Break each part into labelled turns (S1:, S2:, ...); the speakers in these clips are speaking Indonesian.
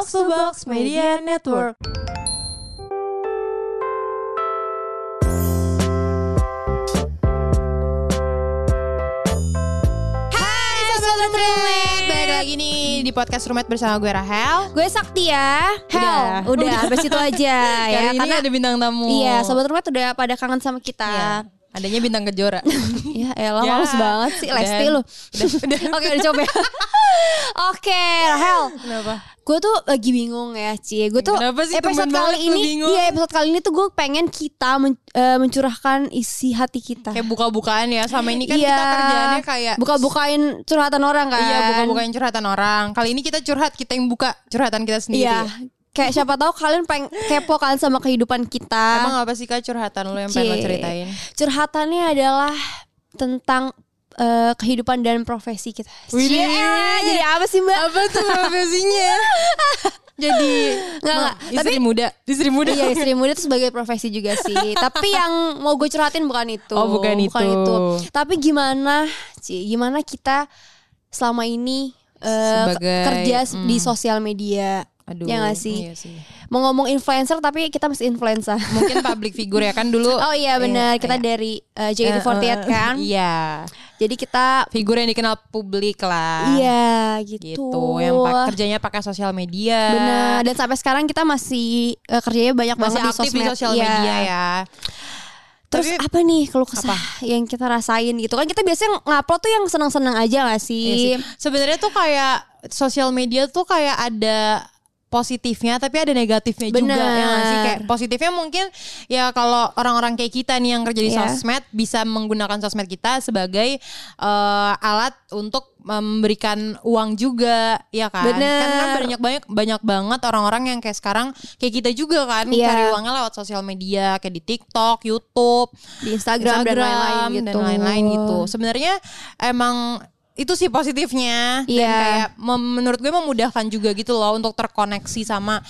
S1: Box to Box Media Network.
S2: Hai Sobat Roommate Balik lagi nih di podcast Roommate bersama gue Rahel
S1: Gue Sakti ya. Hell, udah,
S2: Udah.
S1: sampai situ aja ya.
S2: Kali ini ada bintang tamu
S1: Iya, sobat rumah udah pada kangen sama
S2: Iya.
S1: kita.
S2: Adanya bintang kejora
S1: Ya, elah
S2: Ya.
S1: males banget sih Lesti lu. Oke, udah coba. Oke, Rahel.
S2: Kenapa?
S1: Gue tuh lagi bingung ya, Cie. Gue tuh
S2: Kenapa sih
S1: episode kali ini, iya episode kali ini tuh gue pengen kita men- eh, mencurahkan isi hati kita.
S2: Kayak buka-bukaan ya Sama ini kan
S1: Iya.
S2: kita kerjaannya kayak
S1: buka-bukain curhatan orang kan.
S2: Iya buka-bukain curhatan orang Kali ini kita curhat Kita yang buka curhatan kita sendiri
S1: Iya. Kayak siapa tahu kalian pengen kepo kan sama kehidupan kita.
S2: Emang apa sih kak curhatan lo yang pengen lo
S1: Cie.
S2: ceritain?
S1: Curhatannya adalah tentang eh, kehidupan dan profesi kita.
S2: Widih.
S1: Cie, jadi apa sih mbak?
S2: Apa tuh profesinya? Jadi
S1: Nggak, nggak.
S2: Istri muda Istri muda
S1: iya istri muda itu sebagai profesi juga sih. Tapi yang mau gue curhatin bukan itu.
S2: Oh, bukan itu.
S1: Tapi gimana, Ci? Gimana kita selama ini eh,
S2: Sebagai-
S1: kerja
S2: hmm.
S1: di sosial media?
S2: Aduh,
S1: ya gak sih?
S2: iya sih.
S1: Mau ngomong influencer tapi kita masih influencer.
S2: Mungkin public figure ya kan dulu
S1: Oh iya benar,
S2: Iya,
S1: kita
S2: iya.
S1: dari eh, JKT48
S2: Eh, eh,
S1: kan.
S2: Iya
S1: Jadi kita
S2: Figur yang dikenal publik lah
S1: iya gitu.
S2: Gitu Yang pak- kerjanya pakai sosial media
S1: Benar. Dan sampai sekarang kita masih eh, kerjanya banyak
S2: Masih
S1: banget
S2: aktif
S1: di
S2: sosial
S1: Iya.
S2: media ya
S1: Terus
S2: Tapi-
S1: apa nih kalau kesah yang kita rasain gitu kan kita biasanya ngupload tuh yang senang-senang aja gak
S2: Iya
S1: sih?
S2: sih. Sebenarnya tuh kayak Sosial media tuh kayak ada positifnya tapi ada negatifnya juga
S1: Bener.
S2: ya nggak sih kayak positifnya mungkin ya kalau orang-orang kayak kita nih yang kerja di
S1: Iya.
S2: sosmed bisa menggunakan sosmed kita sebagai eh, alat untuk memberikan uang juga ya kan
S1: Bener.
S2: karena banyak banyak banyak banget orang-orang yang kayak sekarang kayak kita juga kan
S1: Iya.
S2: cari uangnya lewat sosial media kayak di TikTok, YouTube,
S1: Di Instagram, dan lain-lain gitu.
S2: dan lain-lain gitu. Sebenarnya emang itu sih positifnya dan
S1: Iya.
S2: kayak menurut gue memudahkan juga gitu loh untuk terkoneksi sama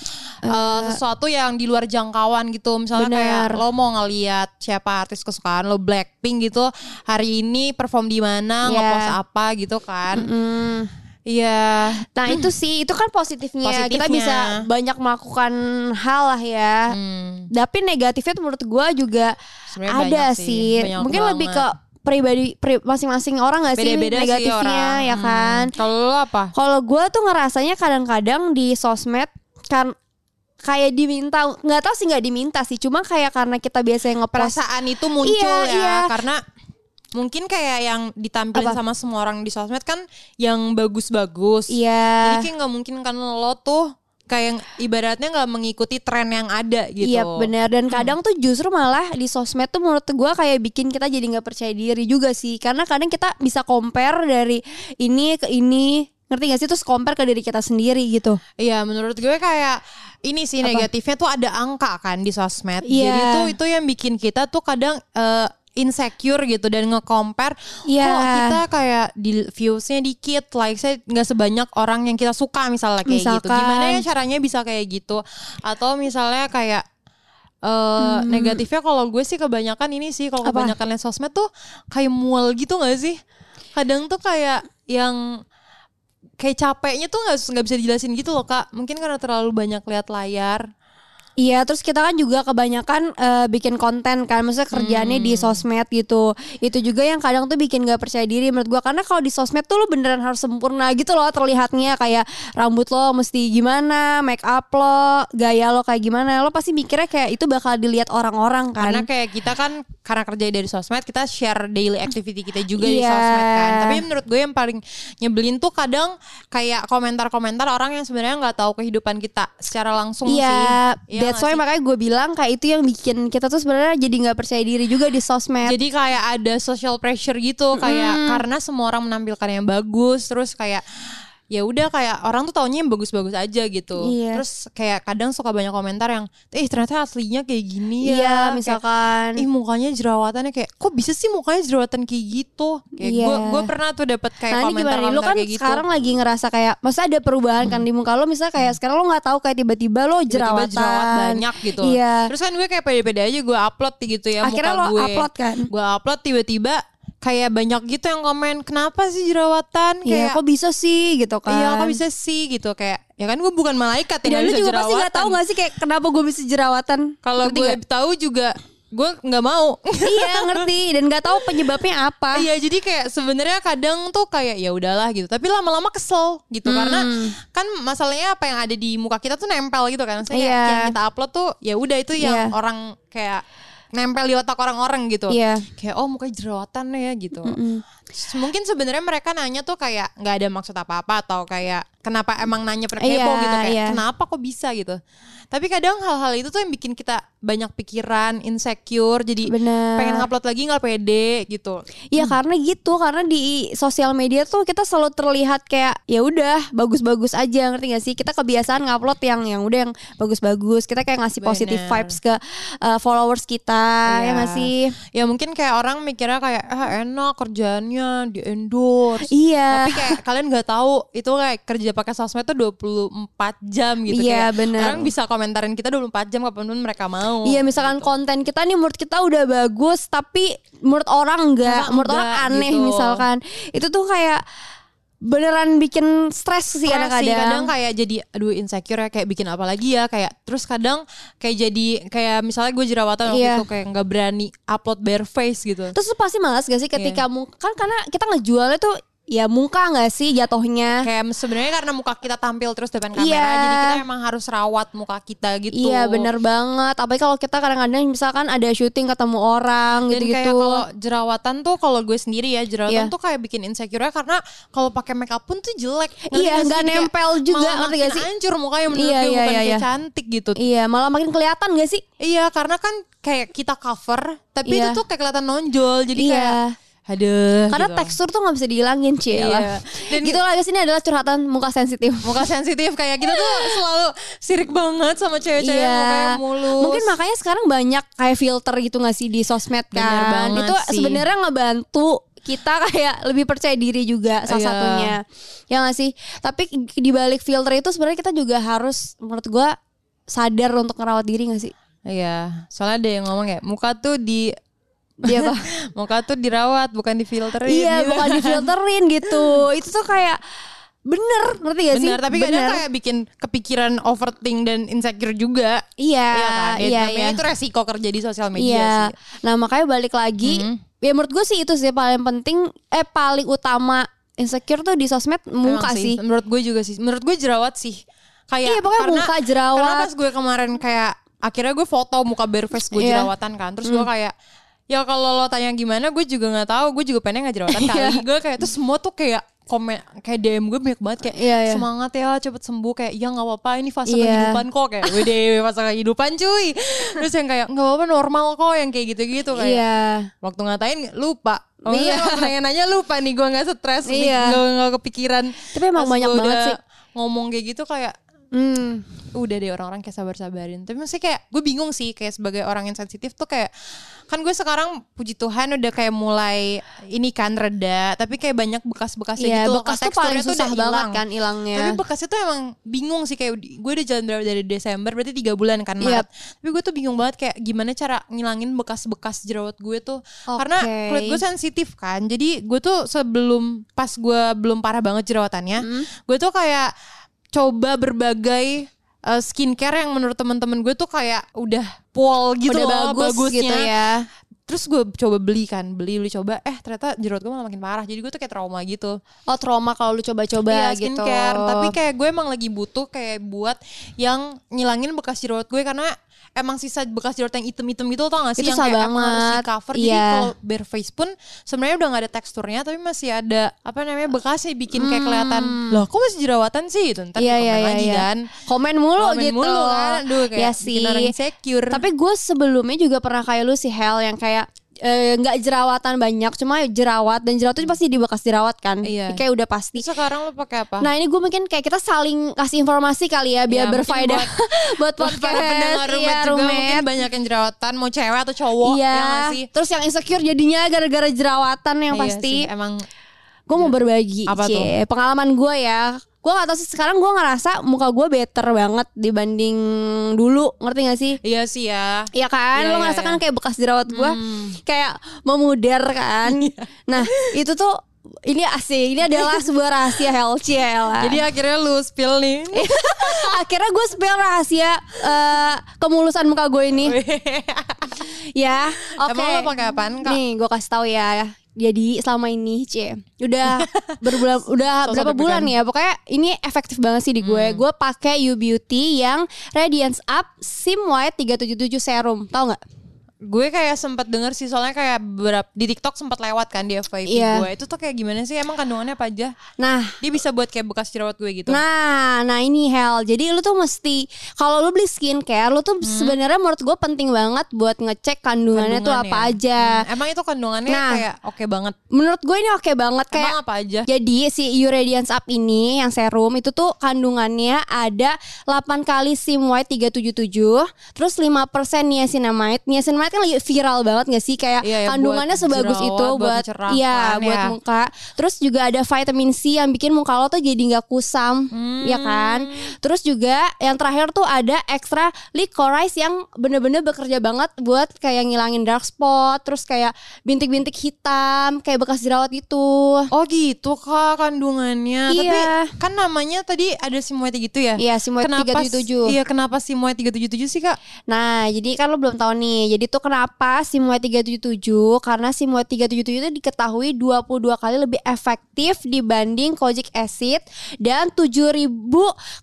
S2: uh, sesuatu yang di luar jangkauan gitu. Misalnya kayak
S1: Bener.
S2: lo mau ngeliat siapa artis kesukaan lo Blackpink gitu hari ini perform di mana,
S1: Iya.
S2: ngepost apa gitu kan.
S1: Hmm.
S2: Iya.
S1: Nah itu sih itu kan positifnya. Kita
S2: Positifnya.
S1: bisa banyak melakukan hal lah ya.
S2: Hmm.
S1: Tapi negatifnya tuh menurut gua juga
S2: Sebenarnya
S1: ada sih.
S2: banyak
S1: Mungkin lebih ke
S2: banget.
S1: Pribadi pri- masing-masing orang gak sih
S2: beda-beda sih
S1: negatifnya
S2: orang.
S1: ya kan.
S2: Hmm. Kalau lo apa?
S1: Kalau gue tuh ngerasanya kadang-kadang di sosmed kan kayak diminta nggak tahu sih nggak diminta sih cuma kayak karena kita biasanya ngepost
S2: perasaan itu muncul
S1: Iya,
S2: ya
S1: iya.
S2: karena mungkin kayak yang ditampilin
S1: Apa?
S2: sama semua orang di sosmed kan yang bagus-bagus.
S1: iya
S2: Jadi kayak nggak mungkin kan lo tuh kayak ibaratnya nggak mengikuti tren yang ada gitu.
S1: Iya benar dan kadang tuh justru malah di sosmed tuh menurut gue kayak bikin kita jadi nggak percaya diri juga sih. Karena kadang kita bisa compare dari ini ke ini. Ngerti gak sih? Terus compare ke diri kita sendiri gitu.
S2: Iya menurut gue kayak ini sih negatifnya tuh ada angka kan di sosmed.
S1: Iya.
S2: Jadi tuh itu yang bikin kita tuh kadang eh, insecure gitu dan nge-compare
S1: Iya.
S2: kok kita kayak di viewsnya dikit likesnya nggak sebanyak orang yang kita suka misalnya kayak gitu
S1: Misalkan.
S2: gimana ya caranya bisa kayak gitu atau misalnya kayak eh negatifnya kalau gue sih kebanyakan ini sih kalau
S1: Hmm.
S2: Kebanyakan liat sosmed tuh kayak mual gitu nggak sih kadang tuh kayak yang kayak capeknya tuh nggak nggak bisa dijelasin gitu loh kak mungkin karena terlalu banyak lihat layar
S1: Iya, terus kita kan juga kebanyakan eh, bikin konten kan, maksudnya kerjaannya di sosmed gitu. Itu juga yang kadang tuh bikin gak percaya diri menurut gua karena kalau di sosmed tuh lo beneran harus sempurna gitu loh terlihatnya kayak rambut lo mesti gimana, make up lo, gaya lo kayak gimana. Lo pasti mikirnya kayak itu bakal dilihat orang-orang kan.
S2: karena kayak kita kan karena kerja dari sosmed kita share daily activity kita juga di
S1: Iya.
S2: sosmed kan tapi menurut gue yang paling nyebelin tuh kadang kayak komentar-komentar orang yang sebenarnya nggak tahu kehidupan kita secara langsung sih
S1: Iya,
S2: Iya
S1: that's why
S2: sih?
S1: makanya gue bilang kayak itu yang bikin kita tuh sebenarnya jadi nggak percaya diri juga di sosmed.
S2: Jadi kayak ada social pressure gitu kayak karena semua orang menampilkan yang bagus terus kayak ya udah kayak orang tuh taunya yang bagus-bagus aja gitu.
S1: Iya.
S2: Terus kayak kadang suka banyak komentar yang eh ternyata aslinya kayak gini ya.
S1: Iya,
S2: Kayak,
S1: misalkan
S2: Ih mukanya jerawatannya kayak kok bisa sih mukanya jerawatan kayak gitu? Kayak
S1: Iya.
S2: gue gue pernah tuh dapat kayak
S1: nah gimana
S2: komentar-komentar
S1: kan
S2: kayak gitu. Hmm.
S1: sekarang lagi ngerasa kayak Masa ada perubahan kan di muka lo Misalnya kayak sekarang lo gak tahu Kayak tiba-tiba lo
S2: Tiba-tiba
S1: jerawatan
S2: jerawat banyak gitu.
S1: Iya
S2: Terus kan gue kayak pede-pede aja gue upload gitu ya
S1: Akhirnya
S2: muka
S1: lo
S2: gue.
S1: upload kan
S2: Gue upload tiba-tiba kayak banyak gitu yang komen kenapa sih jerawatan
S1: Iya,
S2: kayak
S1: kok bisa sih gitu kan.
S2: iya kok bisa sih gitu kayak ya kan gue bukan malaikat
S1: Dan
S2: yang
S1: lu juga pasti gak tahu gak sih kayak kenapa gue bisa jerawatan?
S2: kalau gue tahu juga gue nggak mau
S1: iya ngerti dan nggak tahu penyebabnya apa.
S2: Iya jadi kayak sebenarnya kadang tuh kayak ya udahlah gitu tapi lama-lama kesel gitu karena
S1: Hmm.
S2: kan masalahnya apa yang ada di muka kita tuh nempel gitu kan Maksudnya kayak
S1: Iya.
S2: yang kita upload tuh ya udah itu yang
S1: Iya.
S2: orang kayak nempel di otak orang-orang gitu
S1: Iya.
S2: kayak oh mukanya jerawatan ya gitu
S1: Mm-mm.
S2: Terus Mungkin sebenarnya mereka nanya tuh kayak nggak ada maksud apa-apa atau kayak kenapa emang nanya pada kepo
S1: Iya,
S2: gitu kayak
S1: iya.
S2: kenapa kok bisa gitu. Tapi kadang hal-hal itu tuh yang bikin kita banyak pikiran, insecure, jadi
S1: Bener.
S2: pengen ngupload lagi nggak pede gitu.
S1: Iya karena gitu karena di sosial media tuh kita selalu terlihat kayak ya udah bagus-bagus aja ngerti gak sih kita kebiasaan ngupload yang yang udah yang bagus-bagus kita kayak ngasih positive
S2: Bener.
S1: vibes ke uh, followers kita ya
S2: Iya.
S1: gak sih
S2: Ya mungkin kayak orang mikirnya kayak ah enak kerjaannya di endorse.
S1: iya
S2: Tapi kayak kalian nggak tahu itu kayak kerja pakai sosmed tuh 24 jam gitu
S1: Iya, bener.
S2: orang bisa komentarin kita 24 jam kapan pun mereka mau.
S1: Iya misalkan konten kita nih menurut kita udah bagus tapi menurut orang enggak, menurut orang aneh
S2: gitu.
S1: misalkan. Itu tuh kayak beneran bikin stres sih kadang-kadang.
S2: kadang kayak jadi aduh insecure ya kayak bikin apa lagi ya kayak terus kadang kayak jadi kayak misalnya gue jerawatan waktu
S1: Iya.
S2: itu kayak nggak berani upload bare face gitu
S1: Terus pasti malas gak sih ketika mu- kan karena kita ngejualnya tuh ya muka gak sih jatuhnya?
S2: kayak sebenarnya karena muka kita tampil terus depan kamera
S1: Iya.
S2: jadi kita emang harus rawat muka kita gitu
S1: Iya bener banget. Apalagi kalau kita kadang-kadang misalkan ada syuting ketemu orang
S2: dan kayak
S1: gitu-gitu.
S2: kalau jerawatan tuh kalau gue sendiri ya jerawatan
S1: Iya.
S2: tuh kayak bikin insecure karena kalau pakai makeup pun tuh jelek
S1: Iya,
S2: sih?
S1: nggak nempel juga,
S2: malah
S1: ngerti gak sih?
S2: hancur mukanya menurut
S1: Iya,
S2: gue
S1: iya,
S2: bukan
S1: iya,
S2: kayak
S1: iya.
S2: cantik gitu
S1: Iya malah makin kelihatan gak sih?
S2: Iya karena kan kayak kita cover tapi
S1: Iya.
S2: itu tuh kayak kelihatan nonjol jadi
S1: Iya.
S2: kayak aduh
S1: Karena
S2: gitu.
S1: tekstur tuh gak bisa dihilangin cie
S2: Iya. Dan-
S1: gitu lah guys ini adalah curhatan muka sensitif.
S2: muka sensitif kayak kita tuh selalu sirik banget sama cewek-cewek yang mukanya mulus
S1: Iya. Mungkin makanya sekarang banyak kayak filter gitu gak sih di sosmed kan.
S2: banget
S1: Itu sebenarnya ngebantu kita kayak lebih percaya diri juga salah
S2: Iya.
S1: satunya. Ya gak sih? Tapi di balik filter itu sebenarnya kita juga harus menurut gua sadar untuk ngerawat diri gak sih?
S2: Iya soalnya ada yang ngomong ya muka tuh di
S1: Dia apa?
S2: muka tuh dirawat bukan difilterin
S1: iya,
S2: gitu.
S1: bukan difilterin gitu. Itu tuh kayak bener, ngerti gak sih?
S2: Benar, tapi kadang
S1: Bener.
S2: kayak bikin kepikiran overthink dan insecure juga.
S1: Iya,
S2: Iya kan? Ya,
S1: iya,
S2: namanya
S1: iya.
S2: itu resiko kerja di sosial media
S1: Iya.
S2: sih.
S1: Nah makanya balik lagi,
S2: Mhm.
S1: ya menurut gue sih itu sih paling penting, eh paling utama insecure tuh di sosmed muka
S2: Emang
S1: sih.
S2: Menurut gue juga sih. Menurut gue jerawat sih. Kayak
S1: Iya, pokoknya
S2: karena,
S1: muka, jerawat.
S2: Karena pas gue kemarin kayak akhirnya gue foto muka bare face gue
S1: Iya.
S2: jerawatan kan. Terus gue kayak ya kalau lo tanya gimana gue juga nggak tahu. Gue juga pengen nggak jerawatan kali. gue kayak terus semua tuh kayak komen kayak DM gue banyak banget kayak
S1: Iya, iya.
S2: semangat ya cepet sembuh kayak ya nggak apa-apa ini fase
S1: Iya.
S2: kehidupan kok kayak wede fase kehidupan cuy terus yang kayak nggak apa-apa normal kok yang kayak gitu-gitu kayak
S1: Iya.
S2: waktu ngatain lupa Oh,
S1: Iya.
S2: iya. waktu nanya-nanya lupa nih gue nggak stres nih
S1: Iya.
S2: nggak nggak kepikiran
S1: Tapi emang
S2: Pas
S1: banyak banget sih.
S2: ngomong kayak gitu kayak
S1: Hmm.
S2: Udah deh orang-orang kayak sabar-sabarin tapi maksudnya kayak gue bingung sih kayak sebagai orang yang sensitif tuh kayak kan gue sekarang puji Tuhan udah kayak mulai ini kan reda tapi kayak banyak bekas-bekasnya
S1: Iya,
S2: gitu
S1: bekas tuh paling
S2: tuh
S1: susah
S2: udah
S1: banget
S2: hilang.
S1: kan hilangnya.
S2: Tapi bekasnya tuh emang bingung sih kayak gue udah jalan berapa dari Desember berarti tiga bulan kan
S1: Yep.
S2: Maret. Tapi gue tuh bingung banget kayak gimana cara ngilangin bekas-bekas jerawat gue tuh karena
S1: Oke.
S2: kulit gue sensitif kan. Jadi gue tuh sebelum pas gue belum parah banget jerawatannya,
S1: Hmm.
S2: gue tuh kayak coba berbagai uh, skincare yang menurut teman-teman gue tuh kayak udah pol gitu
S1: Udah
S2: loh
S1: bagus
S2: bagusnya.
S1: gitu ya.
S2: Terus gue coba beli kan, beli beli coba, eh ternyata jerawat gue malah makin parah. Jadi gue tuh kayak trauma gitu.
S1: Oh trauma kalau lu coba-coba
S2: Iya
S1: gitu.
S2: skincare Tapi kayak gue emang lagi butuh kayak buat Yang ngilangin bekas jerawat gue Karena emang sisa bekas jerawat yang item-item gitu tau gak sih
S1: Itu
S2: Yang kayak emang harus di cover Jadi
S1: Iya.
S2: kalau bare face pun sebenarnya udah gak ada teksturnya Tapi masih ada Apa namanya bekasnya bikin kayak kelihatan Loh kok masih jerawatan sih gitu Ntar
S1: Hmm. Iya
S2: komen
S1: iya.
S2: lagi
S1: iya.
S2: kan
S1: Komen mulu
S2: Komen
S1: gitu.
S2: mulu kan Aduh kayak
S1: ya sih.
S2: insecure
S1: Tapi gue sebelumnya juga pernah kayak lu sih Hel yang kayak eh, nggak jerawatan banyak cuma jerawat dan jerawat itu pasti di bekas jerawat kan
S2: Iya.
S1: kayak udah pasti
S2: Sekarang lo pakai apa?
S1: Nah ini gue mungkin kayak kita saling kasih informasi kali ya biar
S2: Ya,
S1: berfaedah buat,
S2: Buat
S1: podcast
S2: pendengar
S1: iya,
S2: roommate juga mungkin banyak yang jerawatan Mau cewek atau cowok
S1: Iya,
S2: ya gak sih?
S1: terus yang insecure jadinya gara-gara jerawatan yang
S2: Iya
S1: pasti.
S2: sih, Emang
S1: Gue mau berbagi,
S2: Apa
S1: Cie. pengalaman gue ya. Gue gak tau sih sekarang gue ngerasa muka gue better banget dibanding dulu ngerti gak sih
S2: Iya sih ya.
S1: Iya kan,
S2: Iya,
S1: lo
S2: iya,
S1: ngerasa
S2: iya.
S1: kan kayak bekas jerawat gue
S2: Hmm.
S1: kayak memudar kan.
S2: Iya.
S1: nah itu tuh ini asik, ini adalah sebuah rahasia health lah.
S2: Jadi akhirnya lu spill nih.
S1: akhirnya gue spill rahasia eh, kemulusan muka gue ini. ya, oke.
S2: Emang lo pakai apaan kak?
S1: Nih gue kasih tahu ya. Jadi selama ini C udah berbulan udah
S2: Sosok
S1: berapa bulan ya pokoknya ini efektif banget sih di gue.
S2: Hmm.
S1: Gue pakai U Beauty yang Radiance Up Sim White 377 serum. Tahu nggak?
S2: Gue kayak sempat denger sih soalnya kayak berapa di TikTok sempat lewat kan di FYP
S1: Iya.
S2: gue. Itu tuh kayak gimana sih? Emang kandungannya apa aja?
S1: Nah,
S2: Dia bisa buat kayak bekas jerawat gue gitu.
S1: Nah, nah ini Hel. Jadi lu tuh mesti kalau lu beli skincare, lu tuh
S2: Hmm.
S1: sebenarnya menurut gue penting banget buat ngecek kandungannya, tuh
S2: Kandungannya.
S1: apa aja.
S2: Hmm, Emang itu kandungannya
S1: Nah.
S2: kayak oke banget.
S1: Menurut gue ini oke banget kayak
S2: Emang apa aja?
S1: Jadi si You Radiance Up ini yang serum itu tuh kandungannya ada 8 kali Sim White 377, terus 5% niacinamide. Niacinamide kan lagi viral banget gak sih kayak
S2: Iya, ya,
S1: kandungannya
S2: buat
S1: sebagus
S2: jerawat,
S1: itu
S2: buat
S1: buat iya buat
S2: ya.
S1: muka. Terus juga ada vitamin C yang bikin muka lo tuh jadi nggak kusam,
S2: Hmm.
S1: ya kan? Terus juga yang terakhir tuh ada extra licorice yang bener-bener bekerja banget buat kayak ngilangin dark spot, terus kayak bintik-bintik hitam, kayak bekas jerawat gitu.
S2: Oh gitu kak kandungannya. Tapi
S1: Iya.
S2: kan namanya tadi ada Simoet gitu ya?
S1: Iya, Simoet
S2: Kenapa
S1: 377.
S2: Iya kenapa Simoet 377 sih kak?
S1: Nah, jadi kan lo belum tahu nih. Jadi tuh kenapa Simoet 377? Karena Simoet 377 itu diketahui 22 kali lebih efektif dibanding kojic acid dan 7000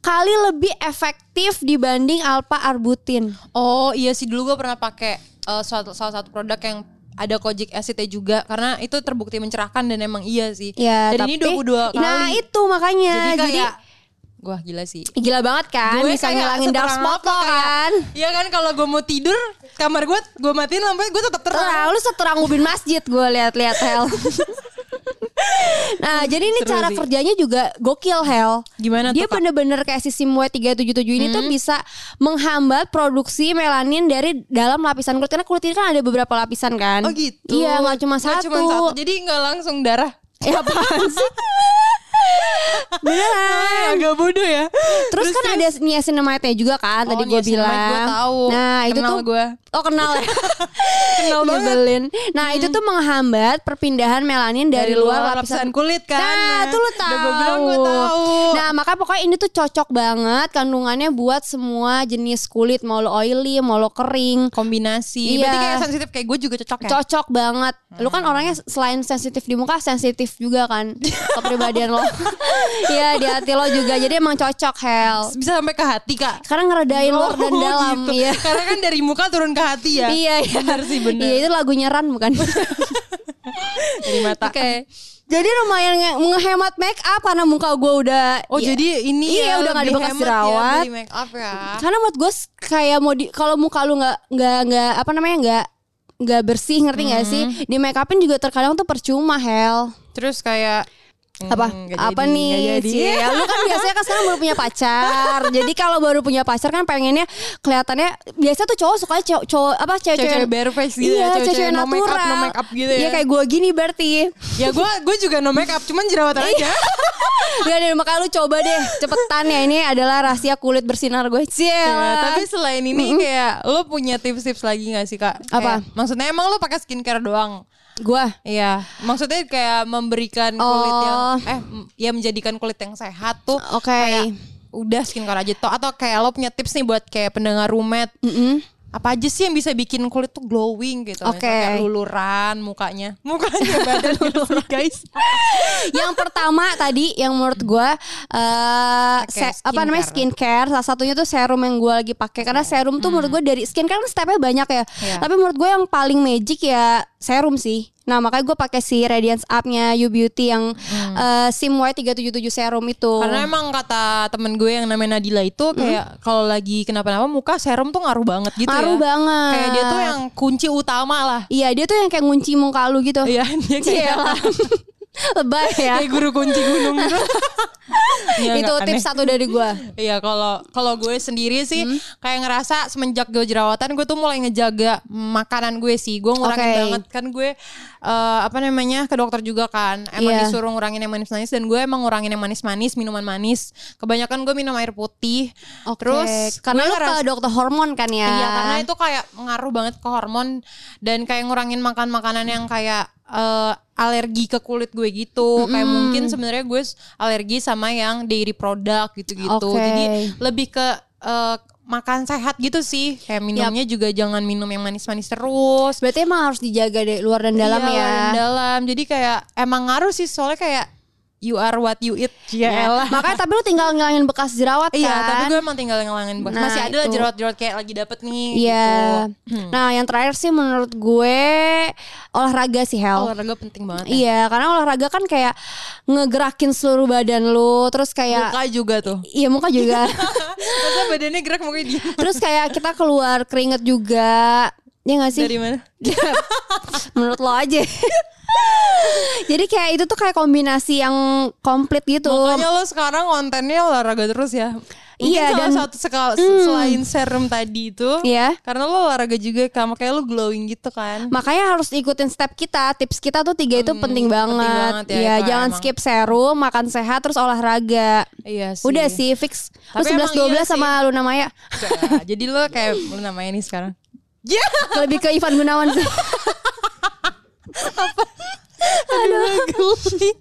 S1: kali lebih efektif dibanding alpha arbutin.
S2: Oh iya sih dulu gue pernah pakai eh, suatu salah satu produk yang ada kojic acidnya juga karena itu terbukti mencerahkan dan emang iya sih.
S1: Ya,
S2: Dan
S1: tapi
S2: ini 22 kali.
S1: Nah, itu makanya.
S2: Jadi
S1: Jadi,
S2: kayak Wah gila sih.
S1: gila banget kan
S2: Gue
S1: bisa ngilangin dark spot lo kan.
S2: Iya kan kalau gue mau tidur kamar gue gue matiin lampunya gue tetap terang.
S1: Terang, lu seterang ubin masjid gue lihat-lihat Hel. nah, jadi ini
S2: Seru
S1: cara
S2: sih.
S1: kerjanya juga gokil Hel.
S2: Gimana
S1: Dia bener-bener kayak si Simue 377 ini tuh bisa menghambat produksi melanin dari dalam lapisan kulit karena kulit ini kan ada beberapa lapisan kan.
S2: Oh gitu.
S1: Iya, nggak cuma
S2: Nggak
S1: satu.
S2: cuma satu. Jadi nggak langsung darah.
S1: Ya apaan sih? Beneran.
S2: Agak bodoh ya.
S1: Terus, kan ada niacinamide juga kan tadi
S2: Oh,
S1: gue
S2: niacinamide
S1: bilang.
S2: gue tahu.
S1: Nah, itu
S2: Kenal
S1: tuh
S2: gue.
S1: Oh, kenal ya.
S2: Kenal banget.
S1: Nyebelin. Nah, itu tuh menghambat perpindahan melanin dari, luar lapisan
S2: kulit kan.
S1: Nah, tuh lu tahu.
S2: Gue bilang gue tahu.
S1: Nah, maka pokoknya ini tuh cocok banget kandungannya buat semua jenis kulit, mau lo oily, mau lo kering.
S2: kombinasi.
S1: Iya.
S2: Berarti kayak sensitif kayak gue juga cocok ya.
S1: Cocok banget. Lu kan orangnya selain sensitif di muka, sensitif juga kan kepribadian lo. Iya, di hati lo juga. Jadi emang cocok, Hel.
S2: Bisa sampai ke hati kak.
S1: Karena ngeredain luar dan
S2: Oh,
S1: dalam,
S2: gitu.
S1: iya.
S2: Karena kan dari muka turun ke hati ya.
S1: Iya, iya.
S2: Bener sih bener.
S1: Iya, itu lagunya Ran bukan?
S2: Dari mata.
S1: Oke. Jadi lumayan nge- ngehemat make up karena muka gue udah
S2: Oh
S1: Iya.
S2: jadi ini
S1: Iya,
S2: ya
S1: udah nggak ada
S2: lebih
S1: bekas
S2: hemat
S1: jerawat.
S2: ya make up ya.
S1: karena menurut gue kayak mau di kalau muka lu nggak nggak nggak apa namanya nggak nggak bersih ngerti nggak sih di make upin juga terkadang tuh percuma hel
S2: Terus kayak
S1: apa
S2: hmm, nggak
S1: apa
S2: jadi,
S1: nih
S2: jadi.
S1: Cie? lu kan biasanya kan sekarang baru punya pacar jadi kalau baru punya pacar kan pengennya kelihatannya biasa tuh cowok suka cowok, cowok apa cewek-cewek
S2: Cewek-cewek bare face gitu
S1: iya
S2: ya, cewek-cewek
S1: cewek
S2: no make up, no make up gitu ya.
S1: iya kayak gue gini berarti
S2: Ya gue gue juga no make up cuman jerawatan aja.
S1: Gak deh makanya lu coba deh cepetan ya ini adalah rahasia kulit bersinar gue Cie.
S2: Nah, tapi selain ini kayak lo punya tips-tips lagi gak sih kak?
S1: Apa?
S2: Kayak, maksudnya emang lo pakai skincare doang?
S1: Gue
S2: Iya, maksudnya kayak memberikan kulit yang
S1: Oh.
S2: eh m- ya menjadikan kulit yang sehat tuh.
S1: Oke.
S2: Kayak udah skincare aja toh atau kayak lo punya tips nih buat kayak pendengar roommate.
S1: Mm-mm.
S2: Apa aja sih yang bisa bikin kulit tuh glowing gitu? Kayak luluran mukanya, mukanya badan gitu sih, guys.
S1: yang pertama tadi yang menurut gue eh
S2: Pakai
S1: se- apa namanya skincare salah satunya tuh serum yang gue lagi pakai karena serum tuh menurut gue dari skincare kan stepnya banyak ya
S2: Hmm. Iya.
S1: tapi menurut gue yang paling magic ya serum sih nah makanya gue pakai si Radiance Up-nya You Beauty yang eh, Sim White 377 serum itu
S2: Hmm. Karena emang kata temen gue yang namanya Nadila itu kayak kalau lagi kenapa-napa muka serum tuh ngaruh banget gitu
S1: ngaruh
S2: ya.
S1: banget
S2: Kayak dia tuh yang kunci utama lah.
S1: iya dia tuh yang kayak ngunci muka lu gitu
S2: Iya, dia kayak.
S1: Lebay ya.
S2: Kayak guru kunci gunung gitu. Iya,
S1: Itu tips
S2: aneh.
S1: satu dari gua.
S2: Iya kalau kalau gue sendiri sih
S1: Hmm.
S2: kayak ngerasa semenjak gue jerawatan gue tuh mulai ngejaga makanan gue sih gue ngurangin
S1: Oke.
S2: banget kan gue eh, apa namanya ke dokter juga kan emang
S1: Iya.
S2: disuruh ngurangin yang manis-manis dan gue emang ngurangin yang manis-manis minuman manis kebanyakan gue minum air putih
S1: Oke.
S2: terus
S1: karena lu ke dokter hormon kan ya.
S2: Iya karena itu kayak ngaruh banget ke hormon dan kayak ngurangin makan makanan yang kayak eh, alergi ke kulit gue gitu. Kayak mungkin sebenarnya gue alergi sama yang dairy product gitu-gitu.
S1: Oke.
S2: Jadi lebih ke eh, makan sehat gitu sih. Kayak minumnya juga jangan minum yang manis-manis terus.
S1: Berarti emang harus dijaga deh luar dan dalam
S2: Iya,
S1: ya.
S2: luar dan dalam. Jadi kayak emang ngaruh sih soalnya kayak you are what you eat. Ya elah.
S1: Makanya tapi lu tinggal ngilangin bekas jerawat
S2: Iya,
S1: kan.
S2: tapi gue emang tinggal ngelangin bekas.
S1: Nah,
S2: Masih ada jerawat-jerawat kayak lagi dapet nih.
S1: Iya.
S2: gitu.
S1: Nah, yang terakhir sih menurut gue olahraga sih Hel.
S2: Olahraga penting banget. ya.
S1: Iya, karena olahraga kan kayak ngegerakin seluruh badan lu, terus kayak
S2: Muka juga tuh.
S1: iya muka juga.
S2: Masa badannya gerak mukanya dia.
S1: terus kayak kita keluar keringet juga. Ya gak sih?
S2: Dari mana?
S1: Menurut lo aja. Jadi kayak itu tuh kayak kombinasi yang komplit gitu.
S2: Makanya lo sekarang kontennya olahraga terus ya. Mungkin
S1: Iya,
S2: salah
S1: dan-
S2: satu sekal, selain serum tadi itu,
S1: Iya.
S2: karena lo olahraga juga kan, makanya lo glowing gitu kan.
S1: Makanya harus ikutin step kita, tips kita tuh tiga itu penting banget.
S2: banget ya, itu
S1: jangan
S2: emang.
S1: skip serum, makan sehat terus olahraga.
S2: Iya sih.
S1: Udah sih fix.
S2: Tapi
S1: 11
S2: emang
S1: 12
S2: iya
S1: sama Luna Maya.
S2: Jadi lo kayak lo namanya nih sekarang. Ya.
S1: Lebih ke Ivan Gunawan sih.
S2: Aduh, geli.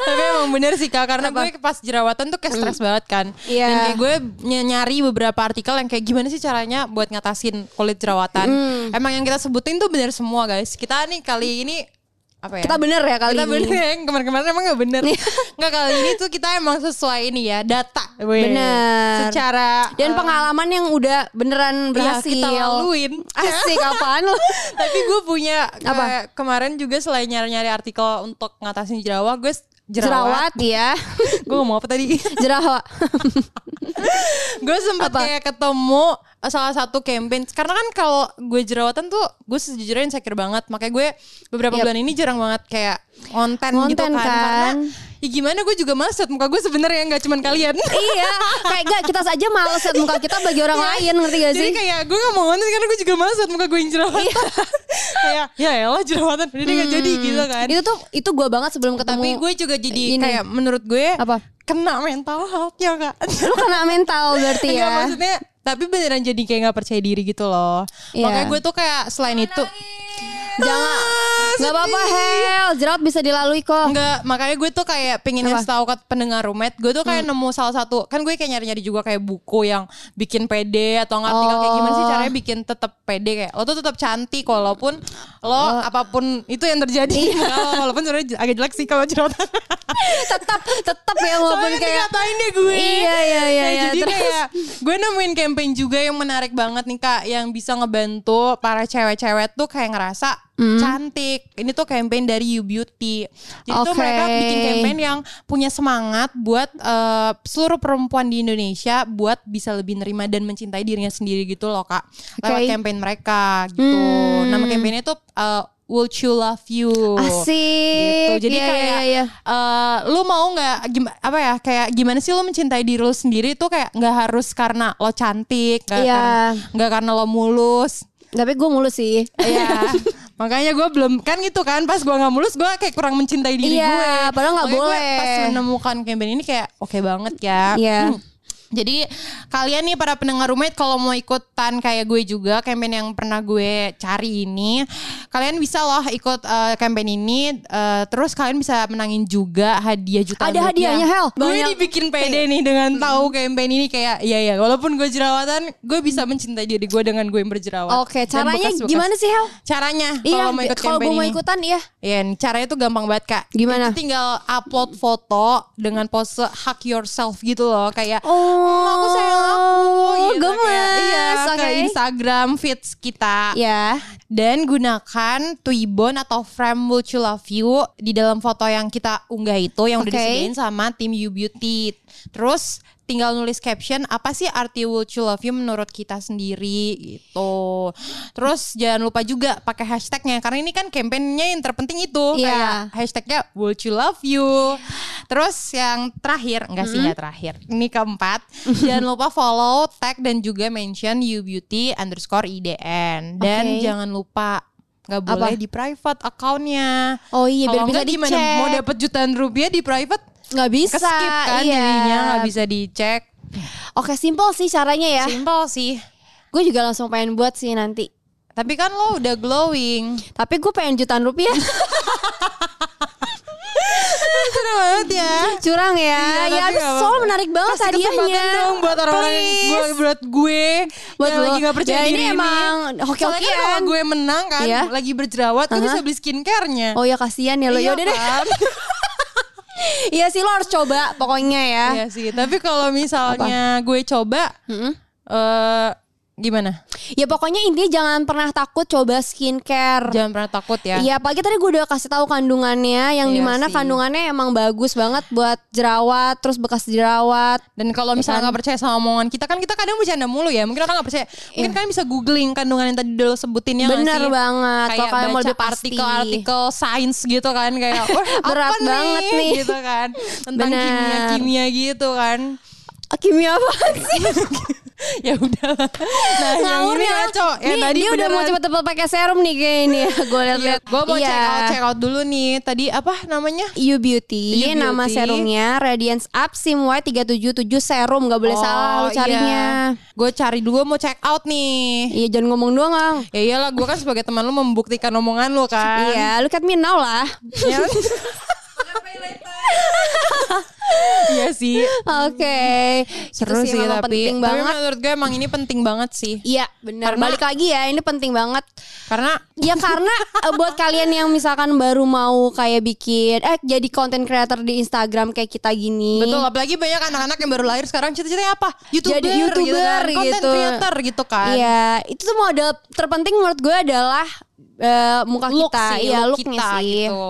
S2: Tapi emang bener sih kak Karena gue pas jerawatan tuh kayak stres banget kan
S1: Iya.
S2: Dan kayak gue ny- nyari beberapa artikel yang kayak gimana sih caranya Buat ngatasin kulit jerawatan Emang yang kita sebutin tuh bener semua guys Kita nih kali ini apa ya?
S1: Kita bener ya kali
S2: kita
S1: ini.
S2: bener ya yang kemarin-kemarin emang gak bener
S1: Iya.
S2: Nggak kali ini tuh kita emang sesuai ini ya Data Weh.
S1: Bener.
S2: Secara
S1: Dan
S2: eh,
S1: pengalaman yang udah beneran
S2: iya,
S1: berhasil.
S2: kita laluin
S1: Asik apaan lu?
S2: Tapi gue punya
S1: Apa?
S2: kemarin juga selain nyari-nyari artikel untuk ngatasin jerawat, gue
S1: Jerawat
S2: jerawat.
S1: ya.
S2: gue ngomong apa tadi?
S1: Jerawat.
S2: gue sempat kayak ketemu eh, salah satu campaign. Karena kan kalau gue jerawatan tuh gue sejujurnya insecure banget. Makanya gue beberapa
S1: Yap.
S2: bulan ini jarang banget kayak konten, gitu kan.
S1: kan.
S2: Karena ya gimana gue juga males liat muka gue sebenarnya nggak cuman kalian.
S1: iya, kayak gak kita saja males liat muka kita bagi orang lain ngerti gak
S2: Iya. Jadi
S1: sih?
S2: kayak gue gak mau konten karena gue juga males liat muka gue yang jerawatan.
S1: Iya.
S2: kayak ya elah jerawatan. Udah deh gak jadi gitu kan.
S1: Itu tuh itu gue banget sebelum ketemu.
S2: Tapi gue juga jadi
S1: ini.
S2: kayak menurut gue
S1: Apa?
S2: kena mental health-nya kak.
S1: Lu kena mental berarti
S2: Enggak
S1: ya.
S2: maksudnya tapi beneran jadi kayak nggak percaya diri gitu loh.
S1: Iya.
S2: Makanya gue tuh kayak selain itu
S1: Jangan Nggak apa-apa. Hel, jerawat bisa dilalui kok.
S2: Enggak, makanya gue tuh kayak pengen ngasih tahu ke pendengar rumet, gue tuh
S1: Hmm.
S2: kayak nemu salah satu, kan gue kayak nyari-nyari juga kayak buku yang bikin pede atau nggak artikel kayak gimana sih
S1: Oh.
S2: caranya bikin tetap pede kayak lo tuh tetap cantik walaupun lo
S1: Oh.
S2: apa pun itu yang terjadi.
S1: Iya.
S2: Walaupun sebenarnya agak jelek sih kalau jerawatan.
S1: tetap tetap ya walaupun
S2: Soalnya
S1: kayak
S2: dikatain deh gue.
S1: Iya, iya, iya,
S2: Nah,
S1: iya.
S2: Jadi
S1: Terus?
S2: kayak gue nemuin campaign juga yang menarik banget nih kak, yang bisa ngebantu para cewek-cewek tuh kayak ngerasa
S1: Hmm.
S2: cantik. Ini tuh campaign dari You Beauty. Jadi tuh
S1: Oke.
S2: mereka bikin campaign yang punya semangat buat eh, seluruh perempuan di Indonesia buat bisa lebih nerima dan mencintai dirinya sendiri gitu loh kak. Lewat
S1: Oke.
S2: campaign mereka gitu.
S1: Hmm.
S2: Nama campaignnya tuh eh, Would You Love You.
S1: asik.
S2: gitu. Jadi
S1: Iya,
S2: kayak
S1: iya, iya.
S2: eh, lu mau nggak apa ya kayak gimana sih lu mencintai diri lu sendiri tuh kayak nggak harus karena lo cantik, nggak
S1: Iya.
S2: karena karena lo mulus.
S1: Tapi gue mulus sih.
S2: Iya. Makanya gue belum kan gitu kan pas gue nggak mulus gue kayak kurang mencintai diri
S1: Iya,
S2: gue.
S1: padahal nggak
S2: Makanya gue
S1: boleh.
S2: pas menemukan campaign ini kayak oke banget ya.
S1: Iya.
S2: Hmm. Jadi kalian nih para pendengar roommate kalau mau ikutan kayak gue juga campaign yang pernah gue cari ini, kalian bisa loh ikut eh, campaign ini, eh, terus kalian bisa menangin juga hadiah jutaan
S1: Ada hadiahnya, Hel.
S2: Gue
S1: Banyak.
S2: dibikin pede nih dengan tahu campaign ini kayak iya ya walaupun gue jerawatan, gue bisa mencintai diri gue dengan gue yang berjerawat.
S1: Oke, caranya
S2: bekas-bekas.
S1: gimana sih Hel?
S2: Caranya
S1: Iya,
S2: kalau mau ikut
S1: kalau
S2: campaign
S1: gue mau
S2: ini.
S1: ikutan iya.
S2: Iya, caranya tuh gampang banget kak.
S1: Gimana?
S2: Itu tinggal upload foto dengan pose hug yourself gitu loh, kayak
S1: Oh,
S2: aku sayang aku gitu,
S1: gemes.
S2: kayak, iya, ke
S1: Oke.
S2: Instagram feeds kita.
S1: Ya.
S2: Dan gunakan Twibbon atau frame Would You Love You di dalam foto yang kita unggah itu yang udah
S1: Oke.
S2: disediain sama tim You Beauty. Terus tinggal nulis caption apa sih arti would you love you menurut kita sendiri gitu. Terus jangan lupa juga pakai hashtagnya karena ini kan kampanyenya yang terpenting itu
S1: Iya.
S2: kayak hashtagnya would you love you. Terus yang terakhir enggak sih enggak terakhir. Ini keempat jangan lupa follow, tag dan juga mention you beauty underscore IDN dan
S1: Oke.
S2: jangan lupa nggak boleh di private accountnya.
S1: Oh iya biar bisa
S2: gimana
S1: dicek.
S2: mau dapat jutaan rupiah di private
S1: nggak bisa.
S2: skip kan
S1: iya.
S2: jadinya nggak bisa dicek.
S1: Oke simple sih caranya ya.
S2: Simple sih.
S1: Gue juga langsung pengen buat sih nanti.
S2: Tapi kan lo udah glowing.
S1: Tapi gue pengen jutaan rupiah.
S2: Seru banget ya.
S1: Curang ya.
S2: Iya,
S1: ya soal menarik banget
S2: Kasih
S1: hadiahnya.
S2: dong buat orang-orang gue buat gue
S1: Buat
S2: yang
S1: lo.
S2: lagi gak percaya
S1: Ya, ini
S2: diri
S1: emang
S2: Soalnya
S1: hoki-hokian.
S2: kan kalau gue menang kan
S1: Iya.
S2: lagi berjerawat gue
S1: Aha.
S2: bisa beli skincare-nya.
S1: Oh ya kasihan ya lo. Yaudah deh. Iya sih lo harus coba pokoknya ya.
S2: Iya sih. Tapi kalau misalnya gue coba
S1: Mm-mm.
S2: eh gimana?
S1: Ya pokoknya intinya jangan pernah takut coba skincare.
S2: Jangan pernah takut ya.
S1: Iya, apalagi tadi gue udah kasih tahu kandungannya, yang
S2: Iya
S1: di mana
S2: sih.
S1: kandungannya emang bagus banget buat jerawat, terus bekas jerawat.
S2: Dan kalau
S1: kan?
S2: misalnya nggak percaya sama omongan kita kan kita kadang bercanda mulu ya. Mungkin orang nggak percaya. Mungkin kalian bisa googling kandungan yang tadi lo sebutin ya
S1: Bener
S2: sih?
S1: banget. Kalau
S2: Kayak
S1: kalian mau lebih pasti.
S2: artikel-artikel sains gitu kan kayak
S1: Berat
S2: apa
S1: banget nih."
S2: gitu kan tentang kimia-kimia gitu kan.
S1: Ah, Kimia apa sih?
S2: ya udah. Nah, yang
S1: Ngawur
S2: ini
S1: ya.
S2: ngaco. Yang
S1: Nih,
S2: tadi
S1: dia udah mau
S2: beneran-
S1: cepet-cepet pakai serum nih kayak ini. gue liat-liat.
S2: Gue mau
S1: Iya.
S2: check out check out dulu nih. Tadi apa namanya?
S1: You Beauty,
S2: You
S1: nama
S2: Beauty.
S1: serumnya Radiance Up Sim Y377 serum Gak boleh salah lu carinya
S2: Gue cari dulu mau check out nih.
S1: Iya jangan ngomong doang Ang.
S2: Ya iyalah gue kan sebagai teman lu membuktikan omongan lu kan.
S1: Iya look at me now lah
S2: Sih.
S1: Oke
S2: Seru
S1: Itu
S2: sih,
S1: memang
S2: tapi
S1: penting
S2: tapi
S1: banget
S2: menurut gue emang ini penting banget sih.
S1: Iya benar Balik lagi ya ini penting banget
S2: Karena
S1: Ya karena eh, buat kalian yang misalkan baru mau kayak bikin Eh jadi content creator di Instagram kayak kita gini
S2: betul apalagi banyak anak-anak yang baru lahir sekarang cita-citanya apa? YouTuber,
S1: Jadi YouTuber
S2: gitu kan. Content
S1: gitu.
S2: creator gitu kan.
S1: Iya, itu tuh modal terpenting menurut gue adalah eh, muka
S2: Look
S1: kita,
S2: sih,
S1: iya
S2: look kita
S1: sih.
S2: gitu.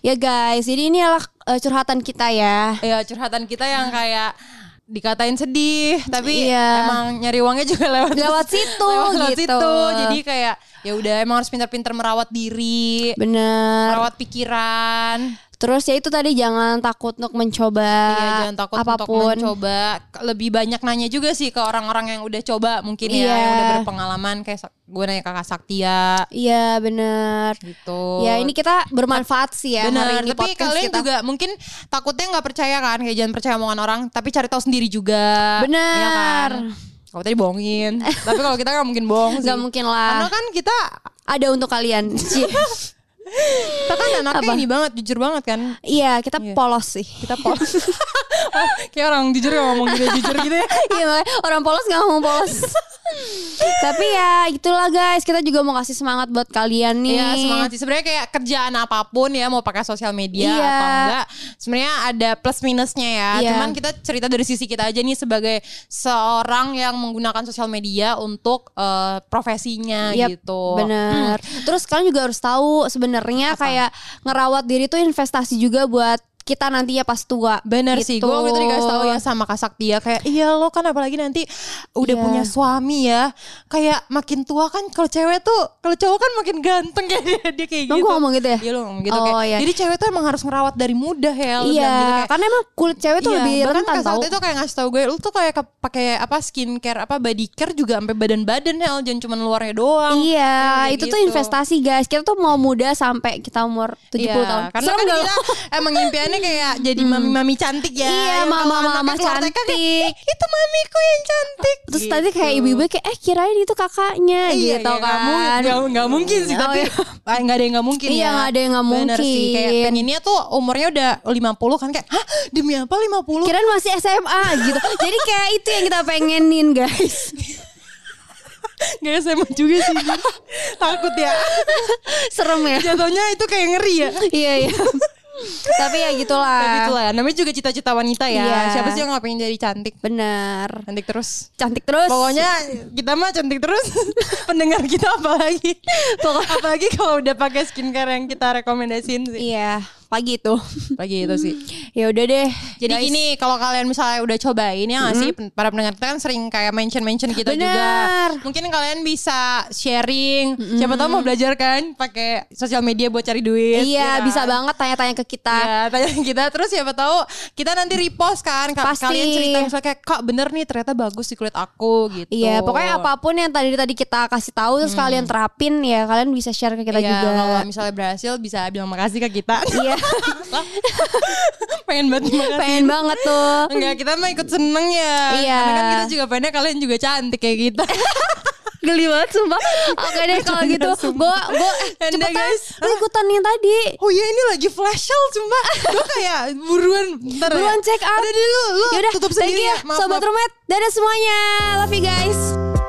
S1: Ya guys, jadi ini adalah eh, curhatan kita ya.
S2: Ya curhatan kita yang kayak dikatain sedih tapi
S1: Iya.
S2: emang nyari uangnya juga lewat
S1: Lewat situ
S2: lewat
S1: gitu.
S2: situ jadi kayak ya udah emang harus pintar-pintar merawat diri
S1: Bener.
S2: merawat pikiran
S1: Terus ya itu tadi jangan takut untuk mencoba
S2: Iya jangan takut untuk
S1: apa pun.
S2: mencoba Lebih banyak nanya juga sih ke orang-orang yang udah coba Mungkin ya
S1: Iya.
S2: yang udah berpengalaman Kayak gue nanya kakak Saktia
S1: Iya bener.
S2: gitu
S1: Ya ini kita bermanfaat sih ya hari
S2: Benar,
S1: ini
S2: tapi kalian
S1: kita.
S2: juga mungkin takutnya nggak percaya kan, kayak jangan percaya omongan orang, tapi cari tahu sendiri juga.
S1: Benar.
S2: Iya kan? Kalau tadi bohongin, tapi kalau kita nggak mungkin bohong sih.
S1: Gak mungkin
S2: Karena
S1: lah.
S2: kan kita,
S1: Ada untuk kalian.
S2: Kita kan anaknya
S1: Apa?
S2: ini banget, jujur banget kan.
S1: Iya kita
S2: Iya.
S1: polos sih.
S2: Kita polos. kayak orang jujur gak ngomong gitu jujur gitu ya.
S1: Iya orang polos gak ngomong polos. Tapi ya itulah guys kita juga mau kasih semangat buat kalian nih.
S2: Iya semangat sih sebenarnya kayak kerjaan apa pun ya mau pakai sosial media
S1: Iya.
S2: atau enggak sebenarnya ada plus minusnya ya
S1: Iya.
S2: cuman kita cerita dari sisi kita aja nih sebagai seorang yang menggunakan sosial media untuk eh, profesinya
S1: Yap,
S2: gitu
S1: Bener. Terus kalian juga harus tahu sebenarnya kayak ngerawat diri tuh investasi juga buat kita nantinya pas tua.
S2: Bener sih,
S1: Gitu.
S2: gue waktu itu dikasih tahu ya sama Kak Saktia kayak iya lo kan apalagi nanti udah
S1: Iya.
S2: punya suami ya, kayak makin tua kan kalau cewek tuh kalau cowok kan makin ganteng kayak dia, dia kayak gitu.
S1: gua ngomong gitu ya?
S2: Iya lo ngomong gitu
S1: Oh,
S2: kayak.
S1: iya.
S2: Jadi cewek tuh emang harus ngerawat dari muda ya. lo
S1: Iya,
S2: gitu, kayak,
S1: karena emang kulit cewek tuh
S2: Iya,
S1: lebih rentan
S2: Kak
S1: tau.
S2: Sakti tuh kayak ngasih tau gue, lu tuh kayak pakai apa skincare apa body care juga sampai badan-badan ya, jangan cuma luarnya doang.
S1: Iya, itu tuh
S2: gitu.
S1: investasi guys. Kita tuh mau muda sampai kita umur 70
S2: Iya,
S1: tahun.
S2: Karena
S1: Serem
S2: kan kita
S1: lo?
S2: emang impiannya kayak jadi mami-mami cantik ya.
S1: Iya, mama-mama
S2: keluar TK kayak,
S1: cantik.
S2: "Eh, itu mamiku yang cantik.
S1: Terus tadi kayak ibu-ibu kayak eh kirain itu kakaknya
S2: Iya,
S1: gitu
S2: iya,
S1: kan.
S2: nggak nggak mungkin sih
S1: Oh,
S2: tapi
S1: iya.
S2: ah, nggak ada yang nggak mungkin
S1: Iya,
S2: ya
S1: nggak ada yang nggak
S2: Bener sih
S1: mungkin.
S2: kayak pengennya tuh umurnya udah 50 kan kayak hah demi apa 50
S1: Kirain masih SMA gitu. Jadi kayak itu yang kita pengenin guys.
S2: Gak SMA juga sih takut ya
S1: Serem ya.
S2: jatuhnya itu kayak ngeri ya
S1: iya iya. Tapi ya gitulah.
S2: Tapi itulah namanya juga cita-cita wanita ya
S1: Iya.
S2: siapa sih yang gak pengen jadi cantik
S1: Benar.
S2: cantik terus
S1: Cantik terus.
S2: Pokoknya kita mah cantik terus Pendengar kita apalagi
S1: Pokok-
S2: Apalagi kalau udah pakai skincare yang kita rekomendasiin sih
S1: Iya, pagi itu.
S2: Pagi itu sih.
S1: ya udah deh.
S2: Jadi
S1: guys.
S2: gini, kalau kalian misalnya udah cobain ya nggak sih para pendengar kita kan sering kayak mention-mention kita
S1: Bener.
S2: juga. Mungkin kalian bisa sharing. Siapa tahu mau belajar kan pakai sosial media buat cari duit.
S1: Iya,
S2: ya
S1: bisa banget tanya-tanya ke kita.
S2: Ya, tanya kita terus siapa tahu kita nanti repost kan Ka-
S1: Pasti.
S2: kalian cerita misalnya kayak kak bener nih ternyata bagus di kulit aku gitu.
S1: Iya, pokoknya apa pun yang tadi tadi kita kasih tahu terus kalian terapin ya kalian bisa share ke kita
S2: Iya,
S1: juga.
S2: kalau misalnya berhasil bisa bilang makasih ke kita.
S1: Iya,
S2: Pengen banget makasih.
S1: pengen banget tuh.
S2: Enggak, kita mah ikut seneng ya.
S1: Iya.
S2: Karena kan kita juga pengen kalian juga cantik kayak kita.
S1: Geli banget sumpah. Oke deh kalau gitu. Gue gue
S2: Anda,
S1: cepetan
S2: guys.
S1: lu ikutan yang tadi.
S2: Oh iya ini lagi flash sale cuma gue kayak buruan ntar
S1: Buruan
S2: ya.
S1: check out.
S2: Udah deh lu, lu
S1: Yaudah,
S2: tutup sendiri
S1: you
S2: ya. Maaf,
S1: Sobat
S2: maaf.
S1: Rumet. Dadah semuanya. Love you guys.